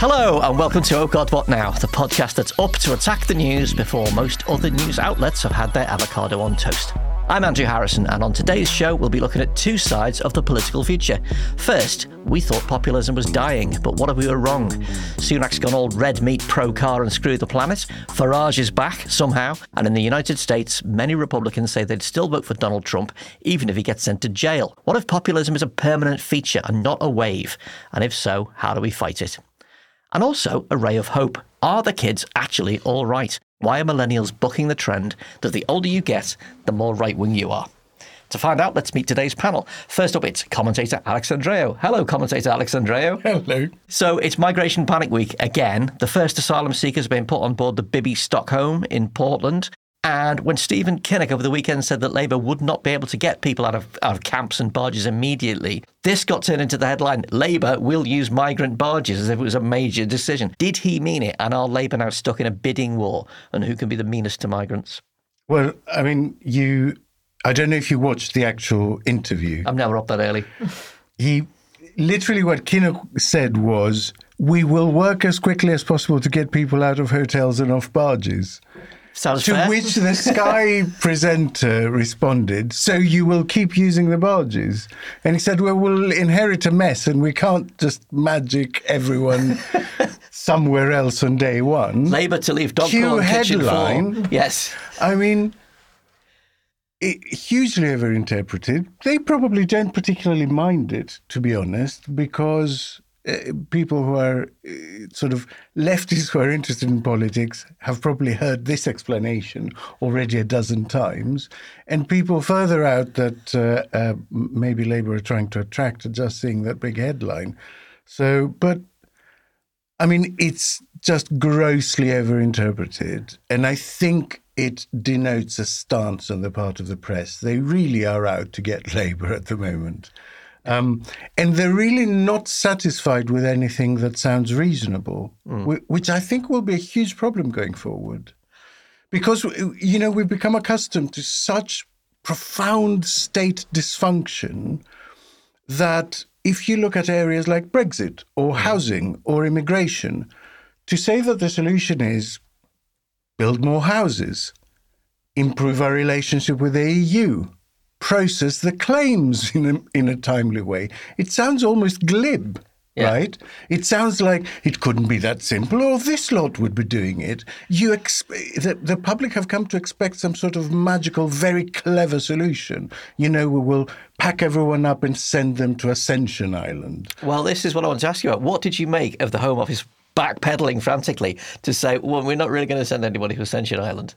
Hello, and welcome to Oh God What Now, the podcast that's up to attack the news before most other news outlets have had their avocado on toast. I'm Andrew Harrison, and on today's show, we'll be looking at two sides of the political future. First, we thought populism was dying, but what if we were wrong? Sunak's gone all red meat pro car and screw the planet. Farage is back somehow. And in the United States, many Republicans say they'd still vote for Donald Trump, even if he gets sent to jail. What if populism is a permanent feature and not a wave? And if so, how do we fight it? And also a ray of hope. Are the kids actually all right? Why are millennials bucking the trend that the older you get, the more right wing you are? To find out, let's meet today's panel. First up, it's commentator Alex Andreou. Hello, commentator Alex Andreou. Hello. So it's Migration Panic Week again. The first asylum seekers have been put on board the Bibby Stockholm in Portland. And when Stephen Kinnock over the weekend said that Labour would not be able to get people out of, out of camps and barges immediately, this got turned into the headline Labour will use migrant barges as if it was a major decision. Did he mean it? And are Labour now stuck in a bidding war And who can be the meanest to migrants? Well, I mean, you. I don't know if you watched the actual interview. I'm never up that early. He literally what Kinnock said was, "We will work as quickly as possible to get people out of hotels and off barges." Sounds To fair. which the Sky presenter responded, So you will keep using the barges? And he said, Well, we'll inherit a mess and we can't just magic everyone somewhere else on day one. Labour to leave dog Cue headline. Yes. I mean, it, hugely overinterpreted. They probably don't particularly mind it, to be honest, because uh, people who are uh, sort of leftists who are interested in politics have probably heard this explanation already a dozen times. And people further out that uh, uh, maybe Labour are trying to attract are just seeing that big headline. So, but I mean, it's just grossly overinterpreted. And I think it denotes a stance on the part of the press. They really are out to get Labour at the moment. Um, and they're really not satisfied with anything that sounds reasonable, mm. whi- which I think will be a huge problem going forward. Because, uh, you know, we've become accustomed to such profound state dysfunction that if you look at areas like Brexit or mm. housing or immigration, to say that the solution is build more houses, improve our relationship with the EU, process the claims in a, in a timely way, it sounds almost glib. Yeah. Right? It sounds like it couldn't be that simple, or this lot would be doing it. You exp- the, the public have come to expect some sort of magical, very clever solution. You know, we will pack everyone up and send them to Ascension Island. Well, this is what I want to ask you about. What did you make of the Home Office backpedaling frantically to say, well, we're not really going to send anybody to Ascension Island?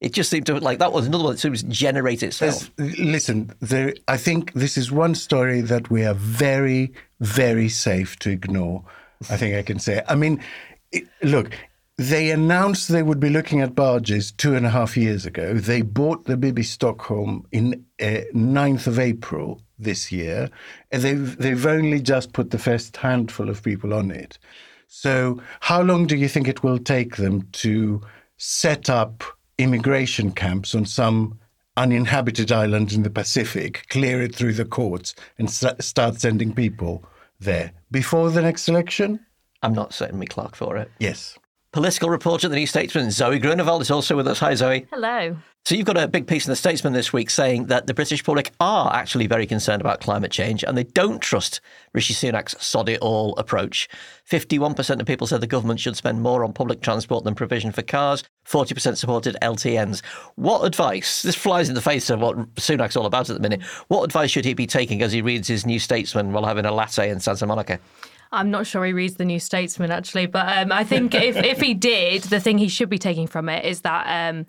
It just seemed to like that was another one that seems to generate itself. There's- listen, there, I think this is one story that we are very, very safe to ignore. I think I can say. I mean, it, look, they announced they would be looking at barges two and a half years ago. They bought the Bibby Stockholm in uh, 9th of April this year, and they've they've only just put the first handful of people on it. So, how long do you think it will take them to set up immigration camps on some uninhabited island in the Pacific, clear it through the courts, and s- start sending people there before the next election? I'm not setting me Clark for it. Yes. Political reporter at the New Statesman, Zoe Grunewald, is also with us. Hi, Zoe. Hello. So you've got a big piece in the Statesman this week saying that the British public are actually very concerned about climate change and they don't trust Rishi Sunak's sod it all approach. 51% of people said the government should spend more on public transport than provision for cars. 40% supported LTNs. What advice, this flies in the face of what Sunak's all about at the minute, what advice should he be taking as he reads his New Statesman while having a latte in Santa Monica? I'm not sure he reads the New Statesman actually, but um, I think if, if he did, the thing he should be taking from it is that um,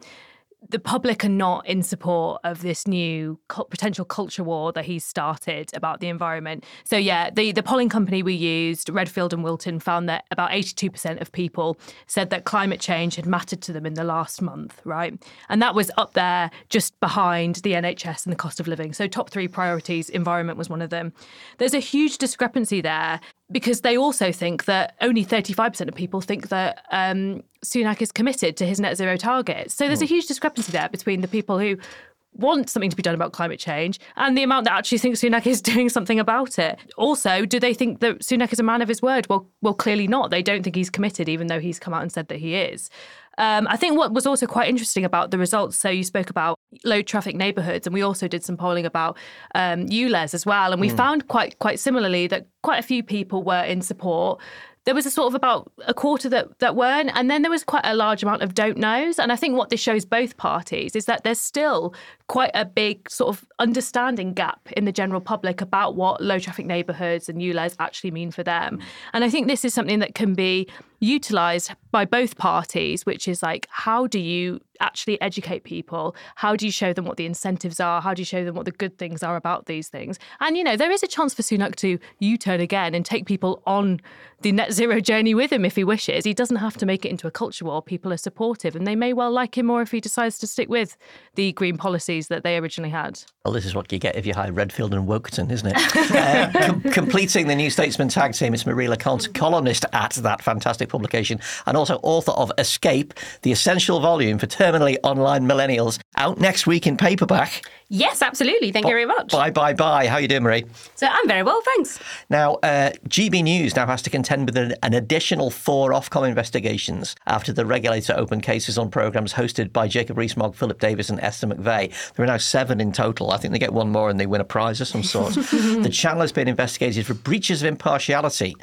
the public are not in support of this new potential culture war that he's started about the environment. So yeah, the the polling company we used, Redfield and Wilton, found that about 82% of people said that climate change had mattered to them in the last month, right? And that was up there just behind the NHS and the cost of living. So top 3 priorities, environment was one of them. There's a huge discrepancy there because they also think that only 35% of people think that um, Sunak is committed to his net zero target. So there's a huge discrepancy there between the people who want something to be done about climate change and the amount that actually think Sunak is doing something about it. Also, do they think that Sunak is a man of his word? Well, well, clearly not. They don't think he's committed, even though he's come out and said that he is. Um, I think what was also quite interesting about the results. So you spoke about low traffic neighbourhoods, and we also did some polling about um, ULEZ as well, and we mm. found quite quite similarly that quite a few people were in support there was a sort of about a quarter that, that weren't. And then there was quite a large amount of don't knows. And I think what this shows both parties is that there's still quite a big sort of understanding gap in the general public about what low traffic neighbourhoods and ULEZ actually mean for them. And I think this is something that can be utilised by both parties, which is like, how do you actually educate people? How do you show them what the incentives are? How do you show them what the good things are about these things? And, you know, there is a chance for Sunak to U turn again and take people on the net zero journey with him if he wishes. He doesn't have to make it into a culture war. People are supportive and they may well like him more if he decides to stick with the green policies that they originally had. Well, this is what you get if you hire Redfield and Wokerton, isn't it? uh, com- completing the New Statesman tag team is Marie Le Conte, columnist at that fantastic publication and also author of Escape, the essential volume for terminally online millennials, out next week in paperback. Yes, absolutely. Thank B- you very much. Bye, bye, bye. How are you doing, Marie? So I'm very well, thanks. Now, uh, GB News now has to contend with an, an additional four Ofcom investigations after the regulator opened cases on programmes hosted by Jacob Rees-Mogg, Philip Davies and Esther McVey. There are now seven in total. I think they get one more and they win a prize of some sort. the channel has been investigated for breaches of impartiality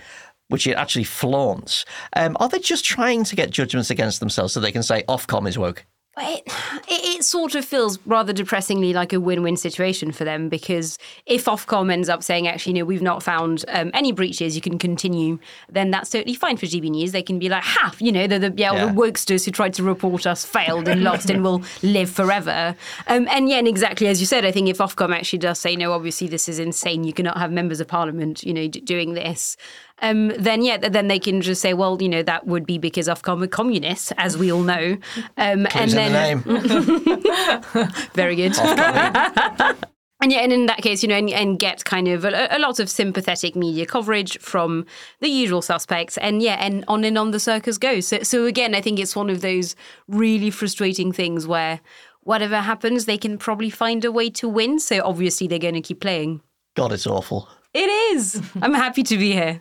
which it actually flaunts. Um, are they just trying to get judgments against themselves so they can say Ofcom is woke? It, it, sort of feels rather depressingly like a win-win situation for them because if Ofcom ends up saying, actually, no, we've not found um, any breaches, you can continue, then that's certainly fine for GB News. They can be like, ha, you know, the, the, yeah, yeah. the wokesters who tried to report us failed and lost and will live forever. Um, and yeah, and exactly as you said, I think if Ofcom actually does say, no, obviously this is insane, you cannot have members of parliament, you know, d- doing this, um, then yeah, then they can just say, well, you know, that would be because Ofcom were communists, as we all know. Um, and then the very good. And yeah, and in that case, you know, and, and get kind of a, a, lot of sympathetic media coverage from the usual suspects, and yeah, and on and on the circus goes. So, so again, I think it's one of those really frustrating things where whatever happens, they can probably find a way to win. So obviously, they're going to keep playing. God, it's awful. It is. I'm happy to be here.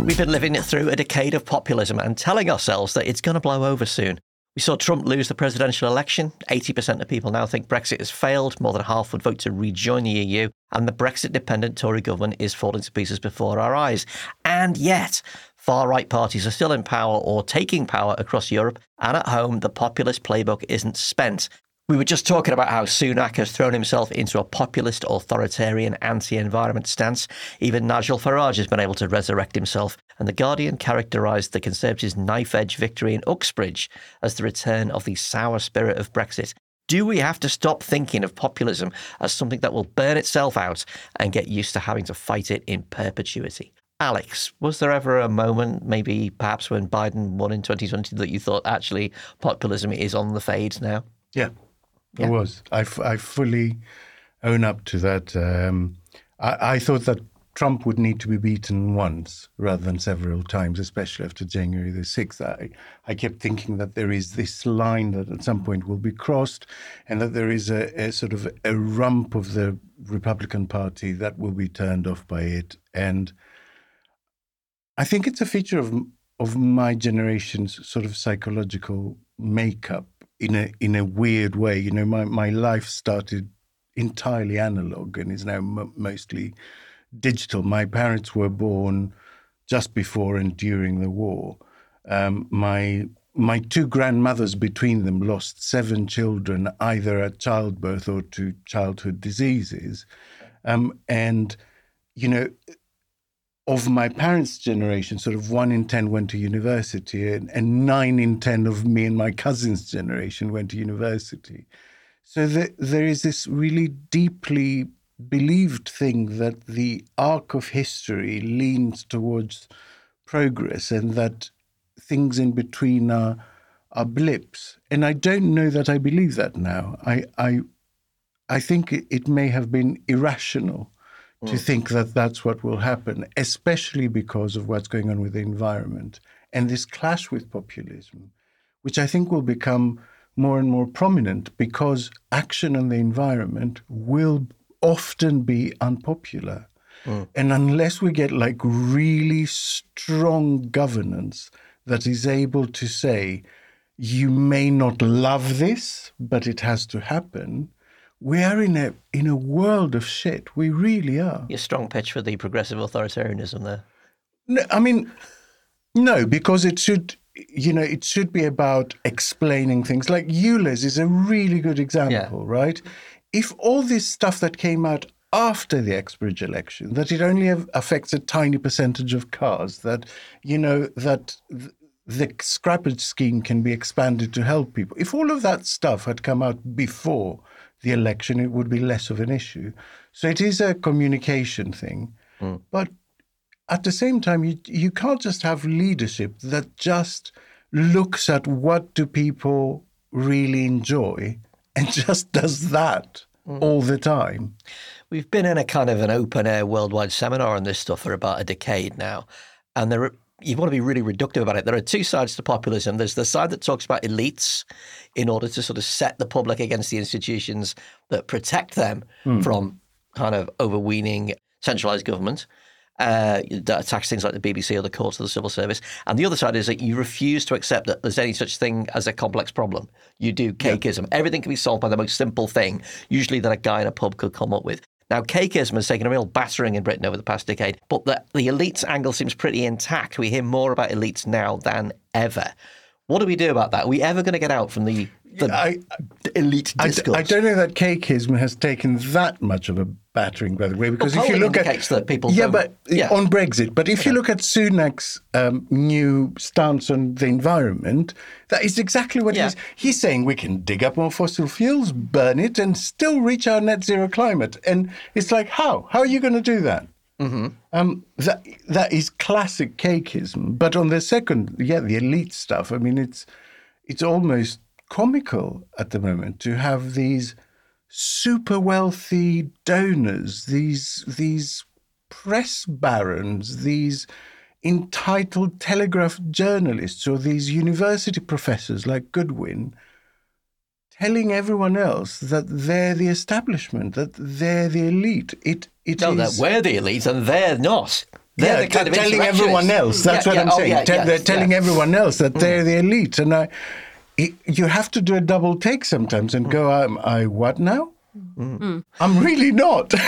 We've been living through a decade of populism and telling ourselves that it's going to blow over soon. We saw Trump lose the presidential election. 80% of people now think Brexit has failed. More than half would vote to rejoin the EU. And the Brexit dependent Tory government is falling to pieces before our eyes. And yet, far right parties are still in power or taking power across Europe. And at home, the populist playbook isn't spent. We were just talking about how Sunak has thrown himself into a populist, authoritarian, anti environment stance. Even Nigel Farage has been able to resurrect himself. And The Guardian characterised the Conservatives' knife edge victory in Uxbridge as the return of the sour spirit of Brexit. Do we have to stop thinking of populism as something that will burn itself out and get used to having to fight it in perpetuity? Alex, was there ever a moment, maybe perhaps when Biden won in 2020, that you thought actually populism is on the fade now? Yeah, yeah. was. I, f- I fully own up to that. Um, I, I thought that Trump would need to be beaten once rather than several times, especially after January the 6th. I, I kept thinking that there is this line that at some point will be crossed and that there is a, a sort of a rump of the Republican Party that will be turned off by it. And I think it's a feature of, of my generation's sort of psychological makeup in a in a weird way. You know, my my life started entirely analog and is now m- mostly digital. My parents were born just before and during the war. Um, my my two grandmothers between them lost seven children either at childbirth or to childhood diseases, um, and you know of my parents' generation, sort of one in 10 went to university, and, and nine in 10 of me and my cousin's generation went to university. So the, there is this really deeply believed thing that the arc of history leans towards progress and that things in between are, are blips. And I don't know that I believe that now. I, I, I think it may have been irrational to mm. think that that's what will happen, especially because of what's going on with the environment and this clash with populism, which I think will become more and more prominent because action on the environment will often be unpopular. And unless we get like really strong governance that is able to say, you may not love this, but it has to happen, we are in a in a world of shit. We really are. Your strong pitch for the progressive authoritarianism there. No, I mean, no, because it should, you know, it should be about explaining things. Like ULEZ is a really good example, right? If all this stuff that came out after the Uxbridge election, that it only affects a tiny percentage of cars, that, you know, that th- the scrappage scheme can be expanded to help people. If all of that stuff had come out before the election, it would be less of an issue. So it is a communication thing. Mm. But at the same time, you you can't just have leadership that just looks at what do people really enjoy and just does that mm. all the time. We've been in a kind of an open air worldwide seminar on this stuff for about a decade now, and there are, you want to be really reductive about it. There are two sides to populism. There's the side that talks about elites in order to sort of set the public against the institutions that protect them from kind of overweening centralized government. Uh, that attacks things like the BBC or the courts or the civil service. And the other side is that you refuse to accept that there's any such thing as a complex problem. You do cakeism. Everything can be solved by the most simple thing, usually that a guy in a pub could come up with. Now, cakeism has taken a real battering in Britain over the past decade, but the, the elites angle seems pretty intact. We hear more about elites now than ever. What do we do about that? Are we ever going to get out from the, the I, elite I, discourse? I don't know that cakeism has taken that much of a battering, by the way, because if you look at that people yeah, but yeah. on Brexit, but if you look at Sunak's um, new stance on the environment, that is exactly what Yeah. he's he's saying. We can dig up more fossil fuels, burn it, and still reach our net zero climate. And it's like, how? How are you going to do that? Um, that that is classic cakeism. But on the second, yeah, the elite stuff. I mean, it's it's almost comical at the moment to have these super wealthy donors, these these press barons, these entitled telegraph journalists, or these university professors like Goodwin, telling everyone else that they're the establishment, that they're the elite. It it no, is- that we're the elites and they're not. They're yeah, the kind of telling everyone else. That's Yeah, what yeah, I'm oh, saying. yeah, Te- yes, they're telling everyone else that mm. they're the elite, and I, it, you have to do a double take sometimes and go, "I'm I what now? Mm. Mm. I'm really not."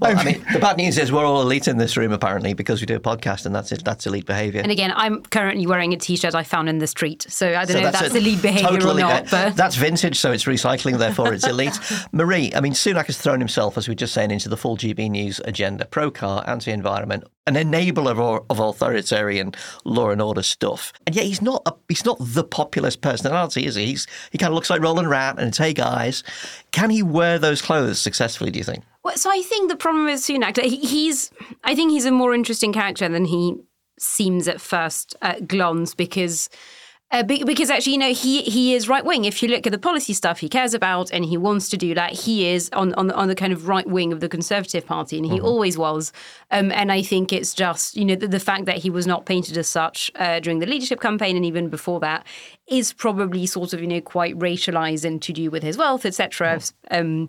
Well, I mean, the bad news is we're all elite in this room apparently because we do a podcast, and that's it. That's elite behaviour. And again, I'm currently wearing a T-shirt I found in the street, so I don't So know if that's a elite behaviour total or not. be- But that's vintage, so it's recycling. Therefore, it's elite. Marie, I mean, Sunak has thrown himself, as we were just saying, into the full GB News agenda: pro-car, anti-environment, an enabler of, of authoritarian law and order stuff. And yet, he's not a, he's not the populist personality, is he? He's, he kind of looks like Roland Rat, and it's hey guys. Can he wear those clothes successfully? Do you think? Well, so I think the problem with Sunak, he, he's, I think he's a more interesting character than he seems at first uh, glance because. Uh, because actually, you know, he he is right wing. If you look at the policy stuff he cares about and he wants to do that, he is on on the, on the kind of right wing of the Conservative Party, and he always was. Um, and I think it's just you know the, the fact that he was not painted as such uh, during the leadership campaign and even before that is probably sort of you know quite racialized and to do with his wealth, etc. Um,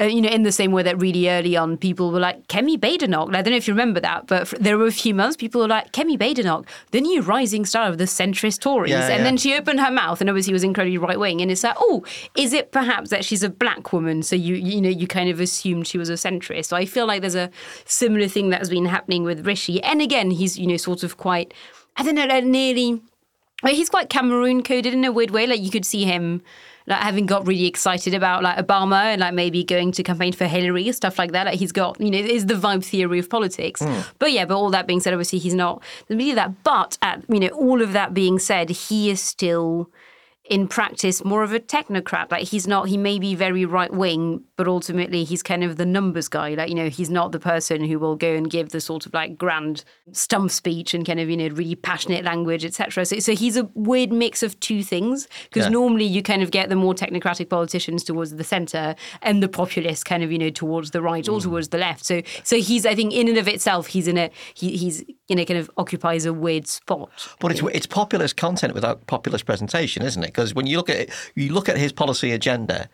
uh, you know, in the same way that really early on people were like Kemi Badenoch. I don't know if you remember that, but f- there were a few months people were like Kemi Badenoch, the new rising star of the centrist Tories, Yeah, and yeah. then she opened her mouth and obviously was incredibly right wing, and it's like, oh, is it perhaps that she's a black woman? So you you know you kind of assumed she was a centrist. So I feel like there's a similar thing that has been happening with Rishi, and again he's you know sort of quite I don't know like nearly. Well, he's quite Cameroon coded in a weird way. Like you could see him like having got really excited about like Obama and like maybe going to campaign for Hillary, stuff like that. Like he's got, you know, is the vibe theory of politics. Hmm. But yeah, but all that being said, obviously he's not the media that. But at you know, all of that being said, he is still in practice more of a technocrat. Like he's not, he may be very right wing, but ultimately he's kind of the numbers guy. Like, you know, he's not the person who will go and give the sort of like grand stump speech and kind of, you know, really passionate language, etc. So, so he's a weird mix of two things because Yeah. normally you kind of get the more technocratic politicians towards the centre and the populists kind of, you know, towards the right Mm. or towards the left. So, so he's, I think, in and of itself, he's in a, he, he's, you know, kind of occupies a weird spot. But it's it's populist content without populist presentation, isn't it? Because when you look at it, you look at his policy agenda,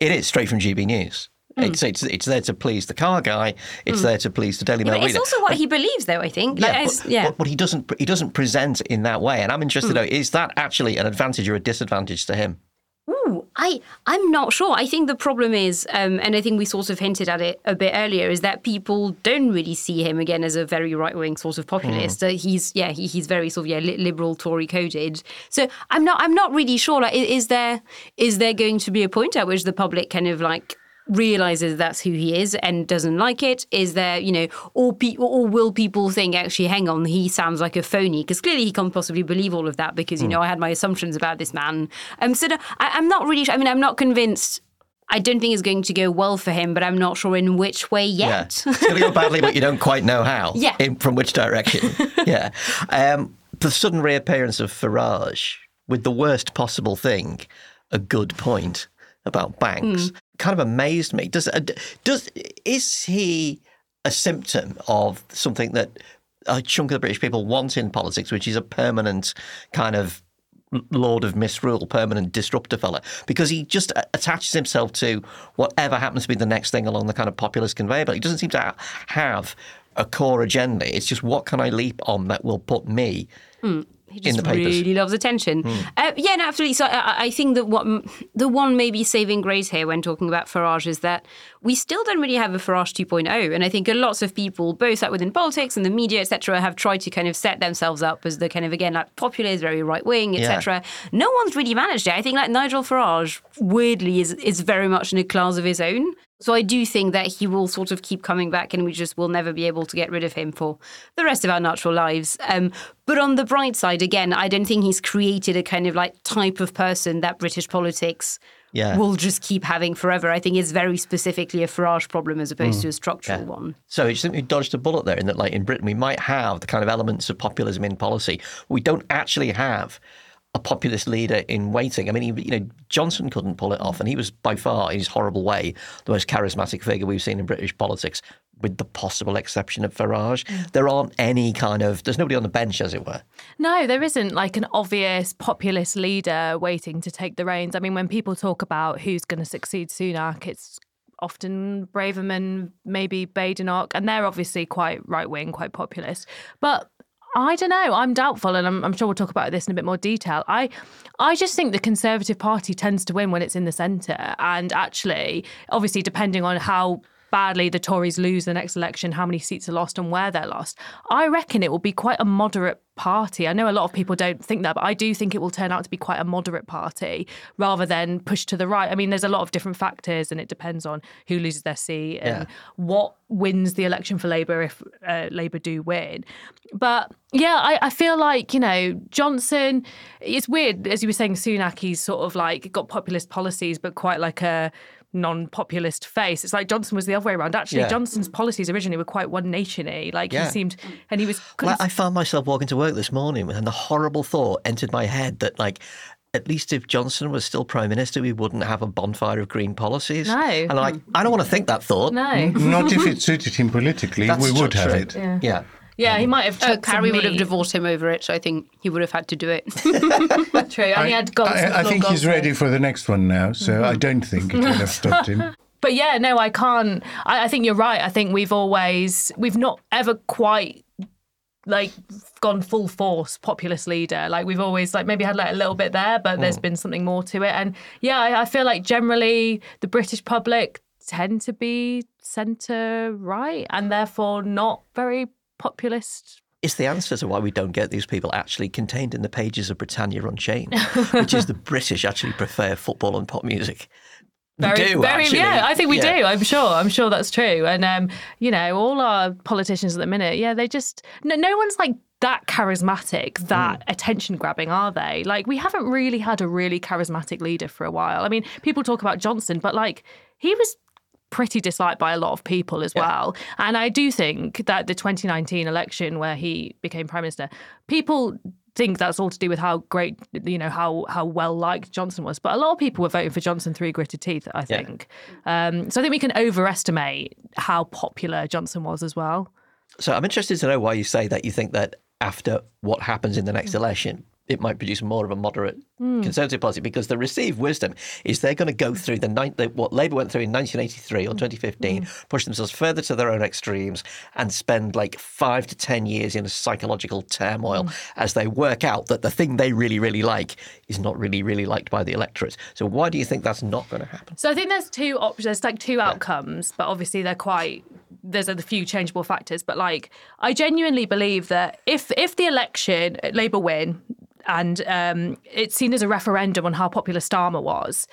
it is straight from GB News. Hmm. It's, it's it's there to please the car guy. It's there to please the Daily Mail But it's reader. also what he believes, though. I think. Like, yeah, but, yeah. but, but he doesn't he doesn't present in that way. And I'm interested to know is that actually an advantage or a disadvantage to him? Ooh, I I'm not sure. I think the problem is, um, and I think we sort of hinted at it a bit earlier, is that people don't really see him again as a very right wing sort of populist. Uh, he's yeah, he, he's very sort of yeah li- liberal Tory coded. So I'm not I'm not really sure. Like, is there is there going to be a point at which the public kind of like realizes that's who he is and doesn't like it is there you know or people or will people think actually hang on he sounds like a phony because clearly he can't possibly believe all of that because you know i had my assumptions about this man um so no, I, i'm not really i mean i'm not convinced I don't think it's going to go well for him, but I'm not sure in which way yet. Yeah, it's going to go badly, but you don't quite know how. Yeah. in, from which direction? yeah, um, the sudden reappearance of Farage with the worst possible thing, a good point about banks, kind of amazed me. Does uh, does is he a symptom of something that a chunk of the British people want in politics, which is a permanent kind of lord of misrule, permanent disruptor fella, because he just attaches himself to whatever happens to be the next thing along the kind of populist conveyor belt. He doesn't seem to have a core agenda. It's just what can I leap on that will put me He just really loves attention. Uh, yeah, no, absolutely. So I, I think that what the one maybe saving grace here when talking about Farage is that we still don't really have a Farage 2.0, and I think lots of people, both like within politics and the media, etc., have tried to kind of set themselves up as the kind of again like populist, very right wing, etc. No one's really managed it. I think like Nigel Farage, weirdly, is is very much in a class of his own. So I do think that he will sort of keep coming back, and we just will never be able to get rid of him for the rest of our natural lives. Um, but on the bright side, again, I don't think he's created a kind of like type of person that British politics Yeah. will just keep having forever. I think it's very specifically a Farage problem as opposed to a structural one. So it's simply dodged a bullet there in that, like in Britain, we might have the kind of elements of populism in policy. We don't actually have a populist leader in waiting. I mean, he, you know, Johnson couldn't pull it off, and he was by far, in his horrible way, the most charismatic figure we've seen in British politics, with the possible exception of Farage. Mm. There aren't any kind of, there's nobody on the bench, as it were. No, there isn't like an obvious populist leader waiting to take the reins. I mean, when people talk about who's going to succeed Sunak, it's often Braverman, maybe Badenoch, and they're obviously quite right wing, quite populist. But I don't know. I'm doubtful, and I'm, I'm sure we'll talk about this in a bit more detail. I, I just think the Conservative Party tends to win when it's in the centre, and actually, obviously, depending on how badly the Tories lose the next election, how many seats are lost and where they're lost. I reckon it will be quite a moderate party. I know a lot of people don't think that, but I do think it will turn out to be quite a moderate party rather than push to the right. I mean, there's a lot of different factors and it depends on who loses their seat and Yeah. what wins the election for Labour if uh, Labour do win. But yeah, I, I feel like, you know, Johnson, it's weird, as you were saying, Sunak, he's sort of like got populist policies, but quite like a non-populist face. It's like Johnson was the other way around. Actually, Yeah. Johnson's policies originally were quite one nationy. Like Yeah. he seemed, and he was. Well, I found myself walking to work this morning and the horrible thought entered my head that, like, at least if Johnson was still prime minister, we wouldn't have a bonfire of green policies. No. And I'm like, I don't want to think that thought. no. Not if it suited him politically. That's we would have true. it. Yeah. Yeah. Yeah, he might have Uh, took some Carrie would have divorced him over it, so I think he would have had to do it. True, and he had Goldsmith, I, I think he's Goldsmith. ready for the next one now, so I don't think it would have stopped him. But yeah, no, I can't. I, I think you're right. I think we've always, we've not ever quite like gone full force populist leader. Like we've always like maybe had like a little bit there, but there's been something more to it. And yeah, I, I feel like generally the British public tend to be centre right and therefore not very populist. It's the answer to why we don't get these people actually contained in the pages of Britannia Unchained, which is the British actually prefer football and pop music. We Very, do, very, actually. yeah. I think we Yeah. do. I'm sure. I'm sure that's true. And um, you know, all our politicians at the minute, yeah, they just no, no one's like that charismatic, that attention grabbing, are they? Like, we haven't really had a really charismatic leader for a while. I mean, people talk about Johnson, but like, he was pretty disliked by a lot of people as well. And I do think that the 2019 election where he became prime minister, people think that's all to do with how great you know how how well liked Johnson was. But a lot of people were voting for Johnson through gritted teeth I think. Um, so I think we can overestimate how popular Johnson was as well. So I'm interested to know why you say that you think that after what happens in the next election, it might produce more of a moderate hmm. Conservative Party because the received wisdom is they're going to go through the, nine, the what Labour went through in 1983 or 2015, hmm. push themselves further to their own extremes, and spend like five to ten years in a psychological turmoil hmm. as they work out that the thing they really really like is not really really liked by the electorate. So why do you think that's not going to happen? So I think there's two options. There's like two outcomes, but obviously they're quite. There's a few changeable factors, but like I genuinely believe that if if the election Labour win and um, it's seen as a referendum on how popular Starmer was,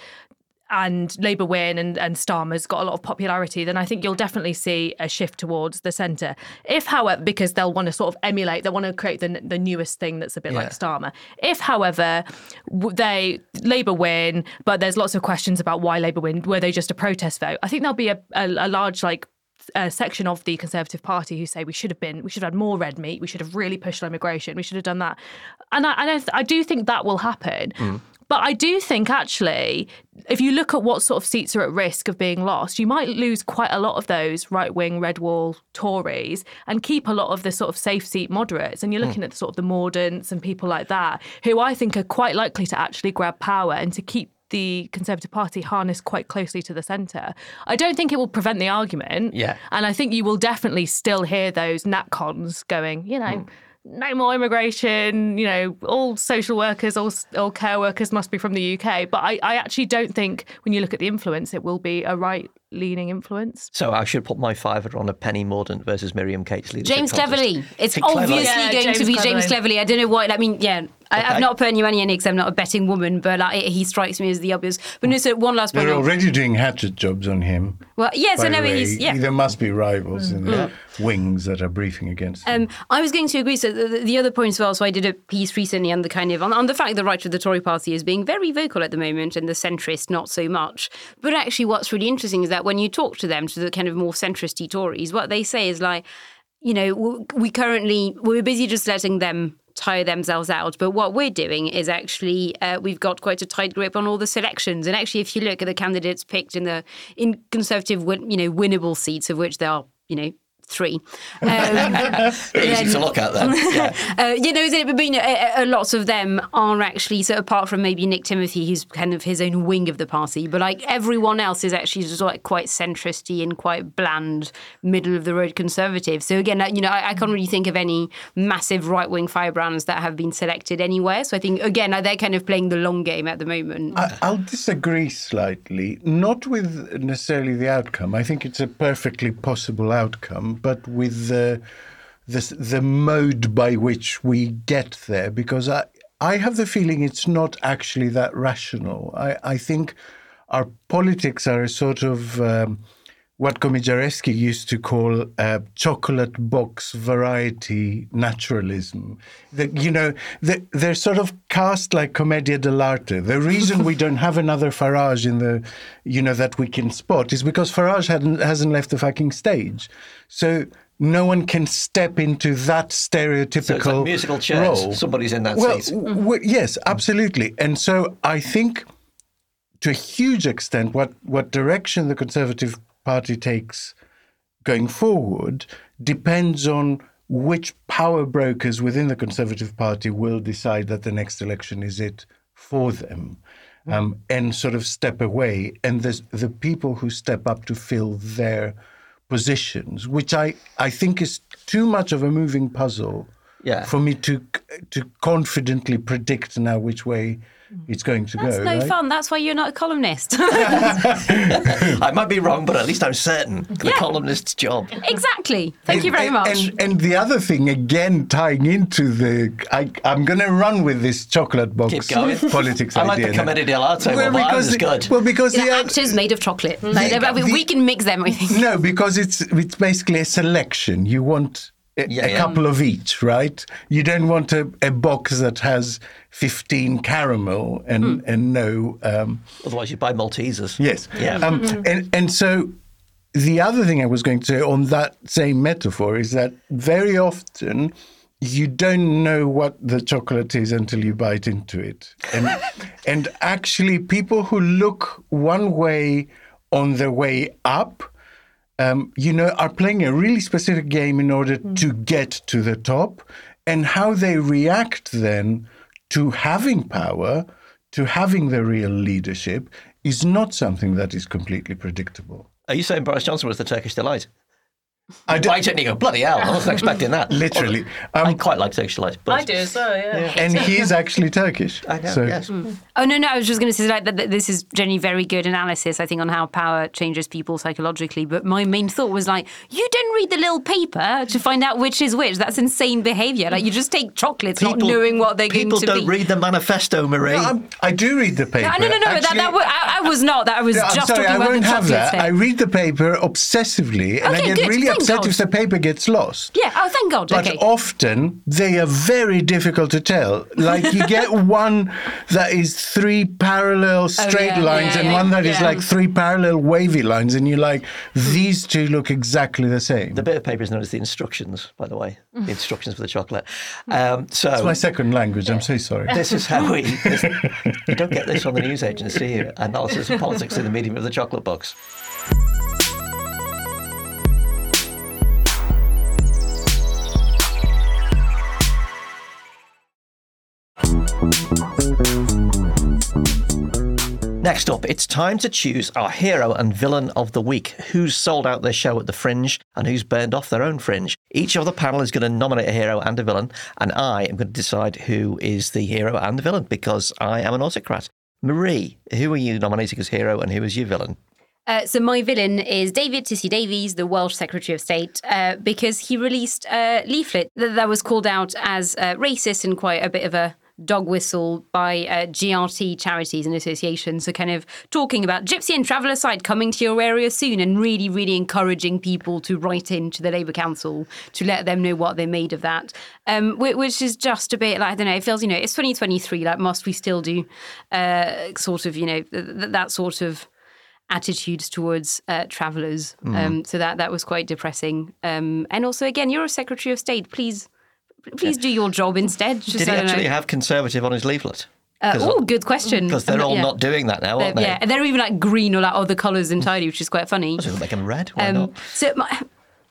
and Labour win and, and Starmer's got a lot of popularity, then I think you'll definitely see a shift towards the centre. If, however, because they'll want to sort of emulate, they want to create the, the newest thing that's a bit like Yeah. Starmer. If, however, they Labour win, but there's lots of questions about why Labour win, were they just a protest vote? I think there'll be a, a, a large like a section of the Conservative Party who say we should have been, we should have had more red meat, we should have really pushed on immigration, we should have done that, and I, and I, th- I do think that will happen. Mm. But I do think actually, if you look at what sort of seats are at risk of being lost, you might lose quite a lot of those right wing red wall Tories and keep a lot of the sort of safe seat moderates. And you're mm. looking at the sort of the Mordaunts and people like that, who I think are quite likely to actually grab power and to keep the Conservative Party harnessed quite closely to the centre. I don't think it will prevent the argument. Yeah. And I think you will definitely still hear those NatCons going, you know, mm. No more immigration, you know, all social workers, all, all care workers must be from the UK. But I, I actually don't think when you look at the influence, it will be a right leaning influence. So I should put my fiver on a Penny Mordaunt versus Miriam Cates James contest. Cleverly. It's Think obviously Yeah, going to James be James Cleverly. Cleverly. I don't know why. I mean, yeah, I, Okay. I've not put any money on it because I'm not a betting woman, but like, he strikes me as the obvious. But no, so one last point. They're already doing hatchet jobs on him. Well, yeah, so by no, the way. he's yeah. There must be rivals in the wings that are briefing against him. Um, I was going to agree. So the, the other point as well. So I did a piece recently on the kind of on, on the fact that the right of the Tory Party is being very vocal at the moment, and the centrist not so much. But actually, what's really interesting is that when you talk to them, to the kind of more centristy Tories, what they say is like, you know, we currently we're busy just letting them tire themselves out. But what we're doing is actually uh, we've got quite a tight grip on all the selections. And actually, if you look at the candidates picked in the in Conservative, win- you know, winnable seats, of which there are, you know. Three. Um, Easy to look at then. Yeah. uh, you know, is it- but you know, a, a lots of them are actually so apart from maybe Nick Timothy, who's kind of his own wing of the party, but like everyone else is actually just like quite centristy and quite bland, middle of the road conservative. So again, you know, I, I can't really think of any massive right wing firebrands that have been selected anywhere. So I think again, uh, they're kind of playing the long game at the moment. I, I'll disagree slightly, not with necessarily the outcome. I think it's a perfectly possible outcome, but with the the, the mode by which we get there, because I I have the feeling it's not actually that rational. I, I think our politics are a sort of um, what Komijarewski used to call uh, chocolate box variety naturalism. The, you know, the, they're sort of cast like commedia dell'arte. The reason we don't have another Farage in the, you know, that we can spot is because Farage hadn't, hasn't left the fucking stage. So no one can step into that stereotypical So like musical chairs. role. Somebody's in that Well, seat. w- w- yes, absolutely. And so I think to a huge extent, what, what direction the Conservative Party takes going forward depends on which power brokers within the Conservative Party will decide that the next election is it for them. Um, and sort of step away, and the the people who step up to fill their positions, which I, I think is too much of a moving puzzle Yeah. for me to to confidently predict now which way Mm. it's going to That's go. That's no right? fun. That's why you're not a columnist. I might be wrong, but at least I'm certain. The Yeah. columnist's job. exactly. Thank you very And- much. And, and the other thing, again, tying into the, I, I'm going to run with this chocolate box Keep going. politics I like idea. the now. commedia dell'arte one, but ours the- good. Well, because You know, the, actors made of chocolate. Like, the- we, we can mix them. I think. no, because it's it's basically a selection. You want a, Yeah, a yeah. couple of each, right? You don't want a, a box that has 15 caramel and, and no. Um, Otherwise, you buy Maltesers. yes. Yeah. Um, and, and so the other thing I was going to say on that same metaphor is that very often you don't know what the chocolate is until you bite into it. And, and actually, people who look one way on the way up, um, you know, are playing a really specific game in order to get to the top. And how they react then to having power, to having the real leadership, is not something that is completely predictable. Are you saying Boris Johnson was the Turkish delight? I Right, and you go, bloody hell, I wasn't expecting that. Literally. I Um, quite like Turkish delight. But I do as well, yeah. and he's actually Turkish. I know, so yes. Oh no, no! I was just going to say like, that, that this is generally very good analysis. I think on how power changes people psychologically. But my main thought was like, you didn't read the little paper to find out which is which. That's insane behaviour. Like you just take chocolates, not knowing what they're going to be. people don't read the manifesto, Marie. I'm- I do read the paper. no, no, no, no. that, Actually- that wa- I, I was not. That I was Yeah, I'm just sorry, talking I about won't the have chocolates. that. I read the paper obsessively, and I get good. really Thank upset God. if the paper gets lost. Yeah. Oh, thank God. But okay. often they are very difficult to tell. Like you get one that is three parallel straight Oh, yeah, lines yeah, and yeah, one that is yeah. like three parallel wavy lines, and you're like, these two look exactly the same. the bit of paper is known as the instructions, by the way. The instructions for the chocolate. Um, so It's my second language. I'm so sorry. this is how we. This, you don't get this on the news agency. Analysis of politics in the medium of the chocolate box. Next up, it's time to choose our hero and villain of the week. Who's sold out their show at the Fringe and who's burned off their own Fringe? Each of the panel is going to nominate a hero and a villain, and I am going to decide who is the hero and the villain because I am an autocrat. Marie, who are you nominating as hero and who is your villain? Uh, so my villain is David TC Davies, the Welsh Secretary of State, uh, because he released a leaflet that, that was called out as uh, racist and quite a bit of a dog whistle by uh, GRT charities and associations. So kind of talking about Gypsy and Traveller Side coming to your area soon and really, really encouraging people to write in to the Labour Council to let them know what they made of that. Um, which is just a bit like, I don't know, it feels, you know, it's 2023, like must we still do uh, sort of, you know, th- th- that sort of attitudes towards uh, travelers. Mm. Um, so that that was quite depressing. Um, and also, again, you're a Secretary of State. Please, please do your job instead. Just Did he actually know. have Conservative on his leaflet? Uh, oh, good question. Because they're I'm all yeah. not doing that now, They're- aren't they? Yeah, and they're even like green or like other colours entirely, which is quite funny. So make them red. Why Um, not? so my,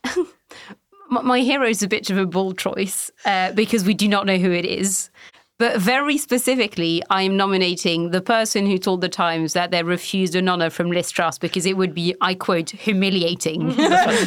my, my hero is a bit of a bold choice uh, because we do not know who it is. But very specifically, I am nominating the person who told the Times that they refused an honour from Liz Truss because it would be, I quote, humiliating.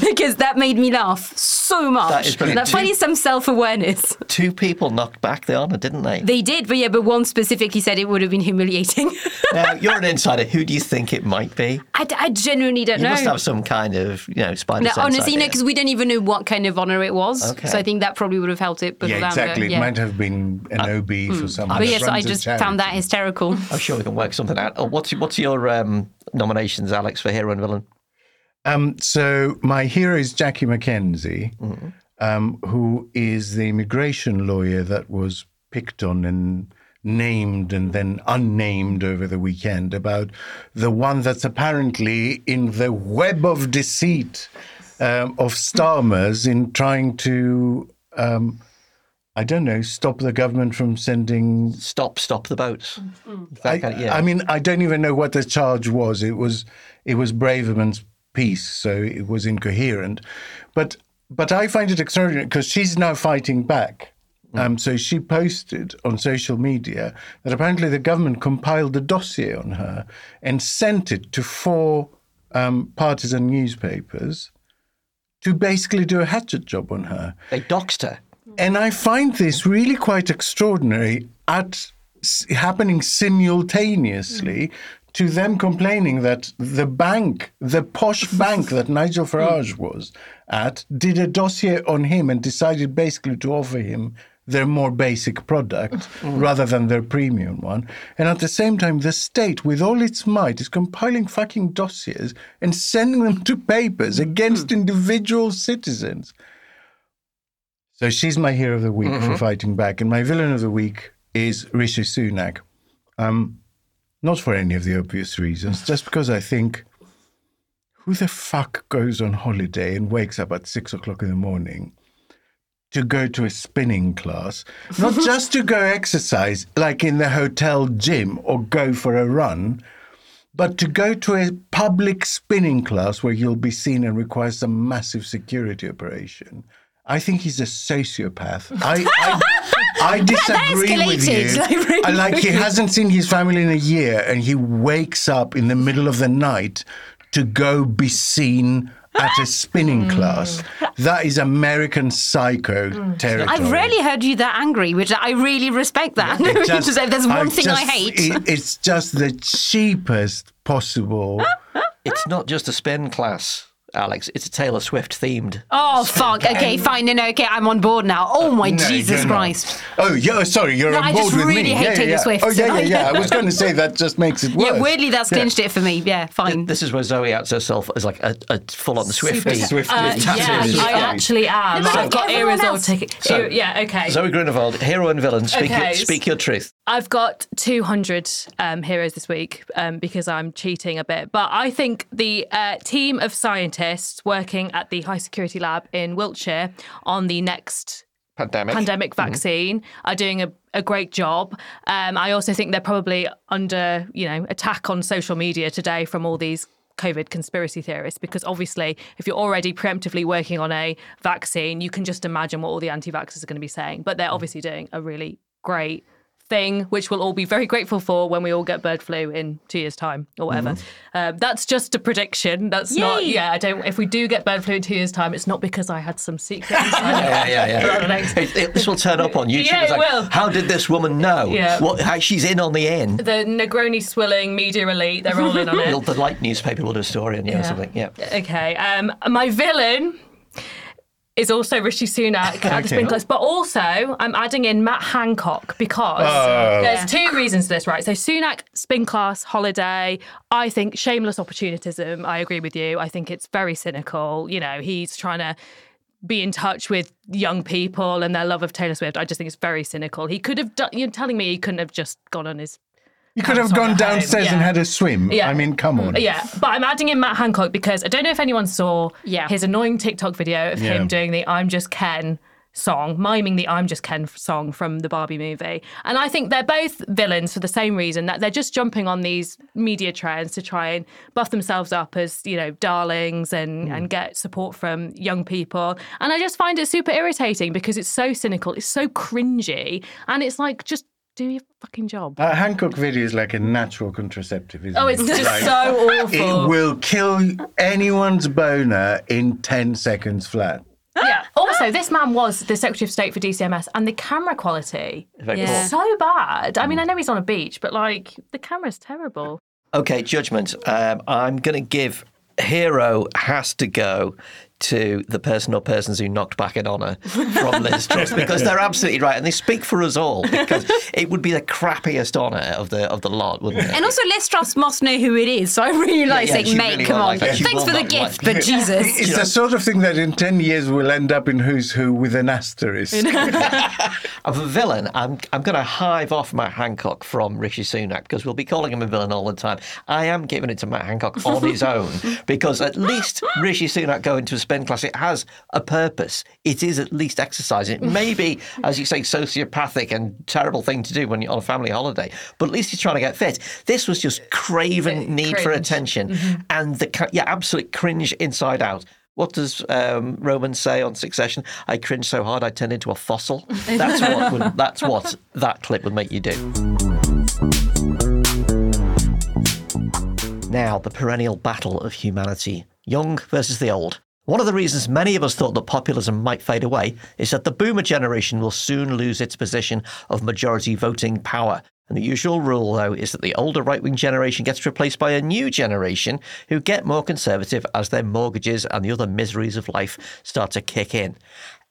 because that made me laugh so much. That is brilliant. That finally some self awareness. Two people knocked back the honour, didn't they? They did, but yeah, but one specifically said it would have been humiliating. now, you're an insider. Who do you think it might be? I, I genuinely don't You know. You must have some kind of, you know, spider No, sense honestly, no, idea. because we don't even know what kind of honour it was. Okay. So I think that probably would have helped it. put Yeah, down, but exactly. It yeah. might have been an uh, OB for someone. But yes, I just found that hysterical. I'm sure we can work something out. Oh, what's what's your um, nominations, Alex, for hero and villain? Um, so my hero is Jackie McKenzie, um, who is the immigration lawyer that was picked on and named and then unnamed over the weekend about the one that's apparently in the web of deceit um, of Starmer's in trying to, um, I don't know, stop the government from sending Stop, stop the boats. That I, kind of- yeah. I mean, I don't even know what the charge was. It was it was Braverman's piece, so it was incoherent. But but I find it extraordinary because she's now fighting back. Um, so she posted on social media that apparently the government compiled a dossier on her and sent it to four um, partisan newspapers to basically do a hatchet job on her. they doxed her. And I find this really quite extraordinary at s- happening simultaneously mm. to them complaining that the bank, the posh bank that Nigel mm. Farage was at, did a dossier on him and decided basically to offer him their more basic product mm. rather than their premium one. And at the same time, the state, with all its might, is compiling fucking dossiers and sending them to papers against individual citizens. So she's my hero of the week for fighting back, and my villain of the week is Rishi Sunak. Um, not for any of the obvious reasons, just because I think who the fuck goes on holiday and wakes up at six o'clock in the morning to go to a spinning class, not just to go exercise like in the hotel gym or go for a run, but to go to a public spinning class where you'll be seen and require some massive security operation. I think he's a sociopath. I, I, I disagree with you. like, really I like he hasn't seen his family in a year, and he wakes up in the middle of the night to go be seen at a spinning Mm. class. That is American psycho territory. I've rarely heard you that angry, which I really respect that. It Just say there's one I thing I hate. it- it's just the cheapest possible. It's not just a spin class, Alex. It's a Taylor Swift themed. Oh fuck! Okay, fine. No, no. Okay, I'm on board now. Oh my No, Jesus you're not. Christ! Oh, yeah. Sorry, you're No, on I board just with really me. hate yeah, Taylor yeah. Swift. Oh, yeah, yeah, yeah. I was going to say that just makes it worse. Yeah, weirdly, that's Yeah. clinched it for me. Yeah, fine. This is where Zoe outs herself as like a, a full-on Swifty. Swifty. Uh, yeah, tattoos. I actually am. but I've got everyone ears all else- ticket. So- yeah, okay. Zoe Grunewald, hero and villain. Speak, Okay. your, speak your truth. I've got 200 um, heroes this week um, because I'm cheating a bit. But I think the uh, team of scientists working at the high security lab in Wiltshire on the next Pandemic. pandemic vaccine are doing a, a great job. Um, I also think they're probably under, you know, attack on social media today from all these COVID conspiracy theorists because obviously if you're already preemptively working on a vaccine, you can just imagine what all the anti-vaxxers are going to be saying. But they're obviously doing a really great thing, which we'll all be very grateful for when we all get bird flu in two years' time or whatever. Um, that's just a prediction. That's not. Yay. Yeah, I don't. If we do get bird flu in two years' time, it's not because I had some secret. Yeah, yeah, yeah. Thanks. It- it- this will turn up on YouTube. Yeah, It's it like, will. How did this woman know? Yeah. What? How she's in on the end. the Negroni swilling media elite, they're all in on it. the Light newspaper will do a story on you or Yeah. something. Yeah. Okay. Um, my villain is also Rishi Sunak at the spin class, but also I'm adding in Matt Hancock because Oh. there's two reasons to this, right? So Sunak spin class holiday, I think shameless opportunism. I agree with you. I think it's very cynical. You know, he's trying to be in touch with young people and their love of Taylor Swift. I just think it's very cynical. He could have done. You're telling me he couldn't have just gone on his You could have gone at home, downstairs and had a swim. Yeah. I mean, come on. Yeah, but I'm adding in Matt Hancock because I don't know if anyone saw Yeah. his annoying TikTok video of Yeah. him doing the I'm Just Ken song, miming the I'm Just Ken song from the Barbie movie. And I think they're both villains for the same reason that they're just jumping on these media trends to try and buff themselves up as, you know, darlings and, Hmm. and get support from young people. And I just find it super irritating because it's so cynical, it's so cringy, and it's like just do your fucking job. Uh, Hancock video is like a natural contraceptive, isn't it? Oh, it? it's just Like, so awful. It will kill anyone's boner in 10 seconds flat. Yeah. Also, this man was the Secretary of State for DCMS, and the camera quality Very Yeah. poor. so bad. I mean, I know he's on a beach, but like the camera's terrible. Okay, judgment. Um, I'm going to give hero has to go to the person or persons who knocked back an honour from Liz Truss because they're absolutely right and they speak for us all because it would be the crappiest honour of the of the lot, wouldn't it? And also, Liz Truss must know who it is, so I really like yeah, saying, "Mate, really come on, like that. Thanks for the not gift, like- but Jesus." It's the sort of thing that in 10 years will end up in Who's Who with an asterisk. Of a villain, I'm I'm going to hive off Matt Hancock from Rishi Sunak because we'll be calling him a villain all the time. I am giving it to Matt Hancock on his own because at least Rishi Sunak going to a spin class it has a purpose. It is at least exercise. It may be, as you say, sociopathic and terrible thing to do when you're on a family holiday, but at least he's trying to get fit. This was just craven need for cringe. attention and the yeah absolute cringe inside out. What does um, Roman say on Succession? I cringe so hard I turned into a fossil. That's what would, that's what that clip would make you do. Now, the perennial battle of humanity young versus the old. One of the reasons many of us thought that populism might fade away is that the boomer generation will soon lose its position of majority voting power. And the usual rule, though, is that the older right wing generation gets replaced by a new generation who get more conservative as their mortgages and the other miseries of life start to kick in.